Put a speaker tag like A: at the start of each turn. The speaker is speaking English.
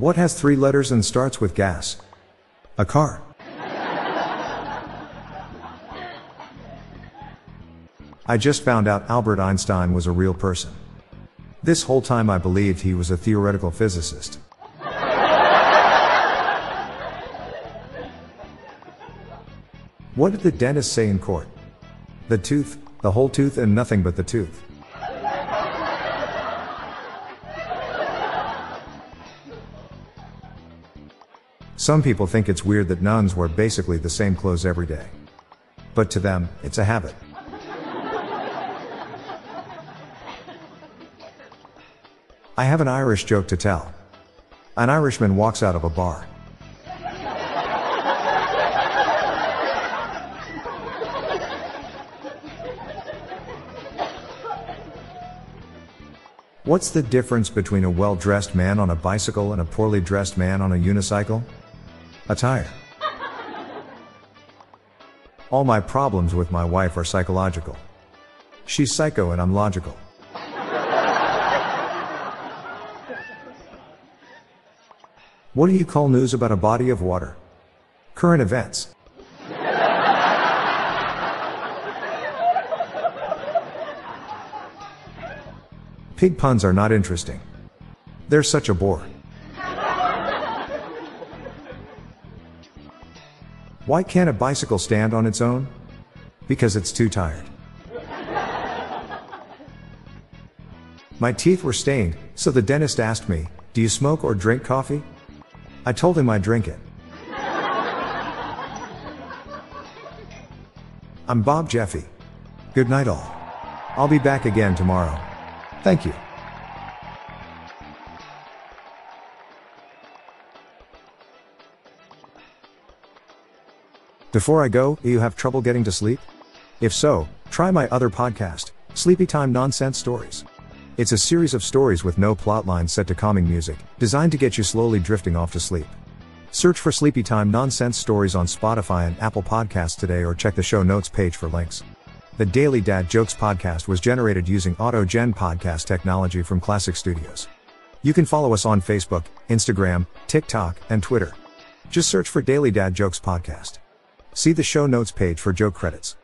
A: What has three letters and starts with gas? A car. I just found out Albert Einstein was a real person. This whole time I believed he was a theoretical physicist. What did the dentist say in court? The tooth, the whole tooth and nothing but the tooth. Some people think it's weird that nuns wear basically the same clothes every day. But to them, it's a habit. I have an Irish joke to tell. An Irishman walks out of a bar. What's the difference between a well dressed man on a bicycle and a poorly dressed man on a unicycle? Attire. All my problems with my wife are psychological. She's psycho and I'm logical. What do you call news about a body of water? Current events. Pig puns are not interesting. They're such a bore. Why can't a bicycle stand on its own? Because it's too tired. My teeth were stained, so the dentist asked me, Do you smoke or drink coffee? I told him I drink it. I'm Bob Jeffy. Good night, all. I'll be back again tomorrow. Thank you. Before I go, you have trouble getting to sleep? If so, try my other podcast, Sleepytime Nonsense Stories. It's a series of stories with no plotline set to calming music, designed to get you slowly drifting off to sleep. Search for Sleepytime Nonsense Stories on Spotify and Apple Podcasts today or check the show notes page for links. The Daily Dad Jokes podcast was generated using AutoGen podcast technology from Klassic Studios. You can follow us on Facebook, Instagram, TikTok, and Twitter. Just search for Daily Dad Jokes podcast. See the show notes page for joke credits.